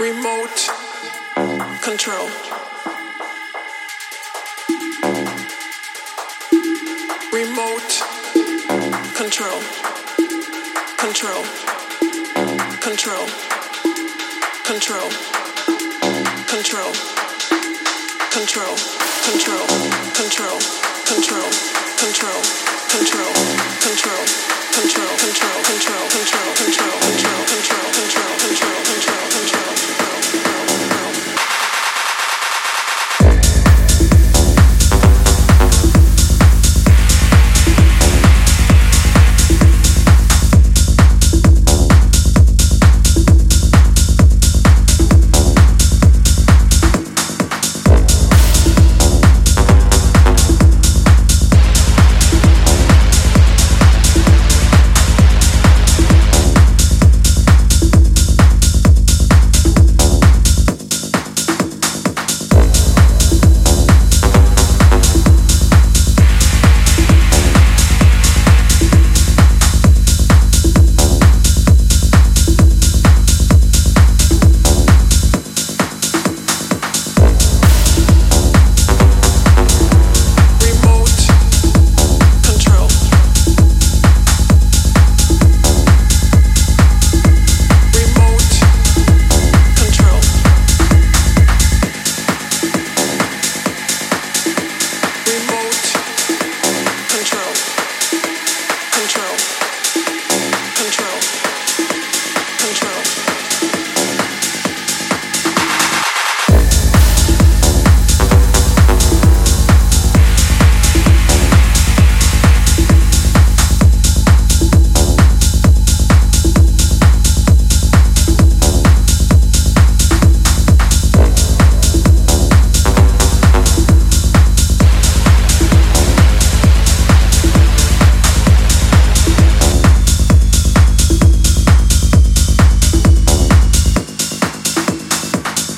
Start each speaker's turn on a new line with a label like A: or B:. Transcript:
A: Remote control. Remote control. Control. Control. Control. Control. Control. Control. Control. Control. Control. Control. Control. Control. Control. Control. Control.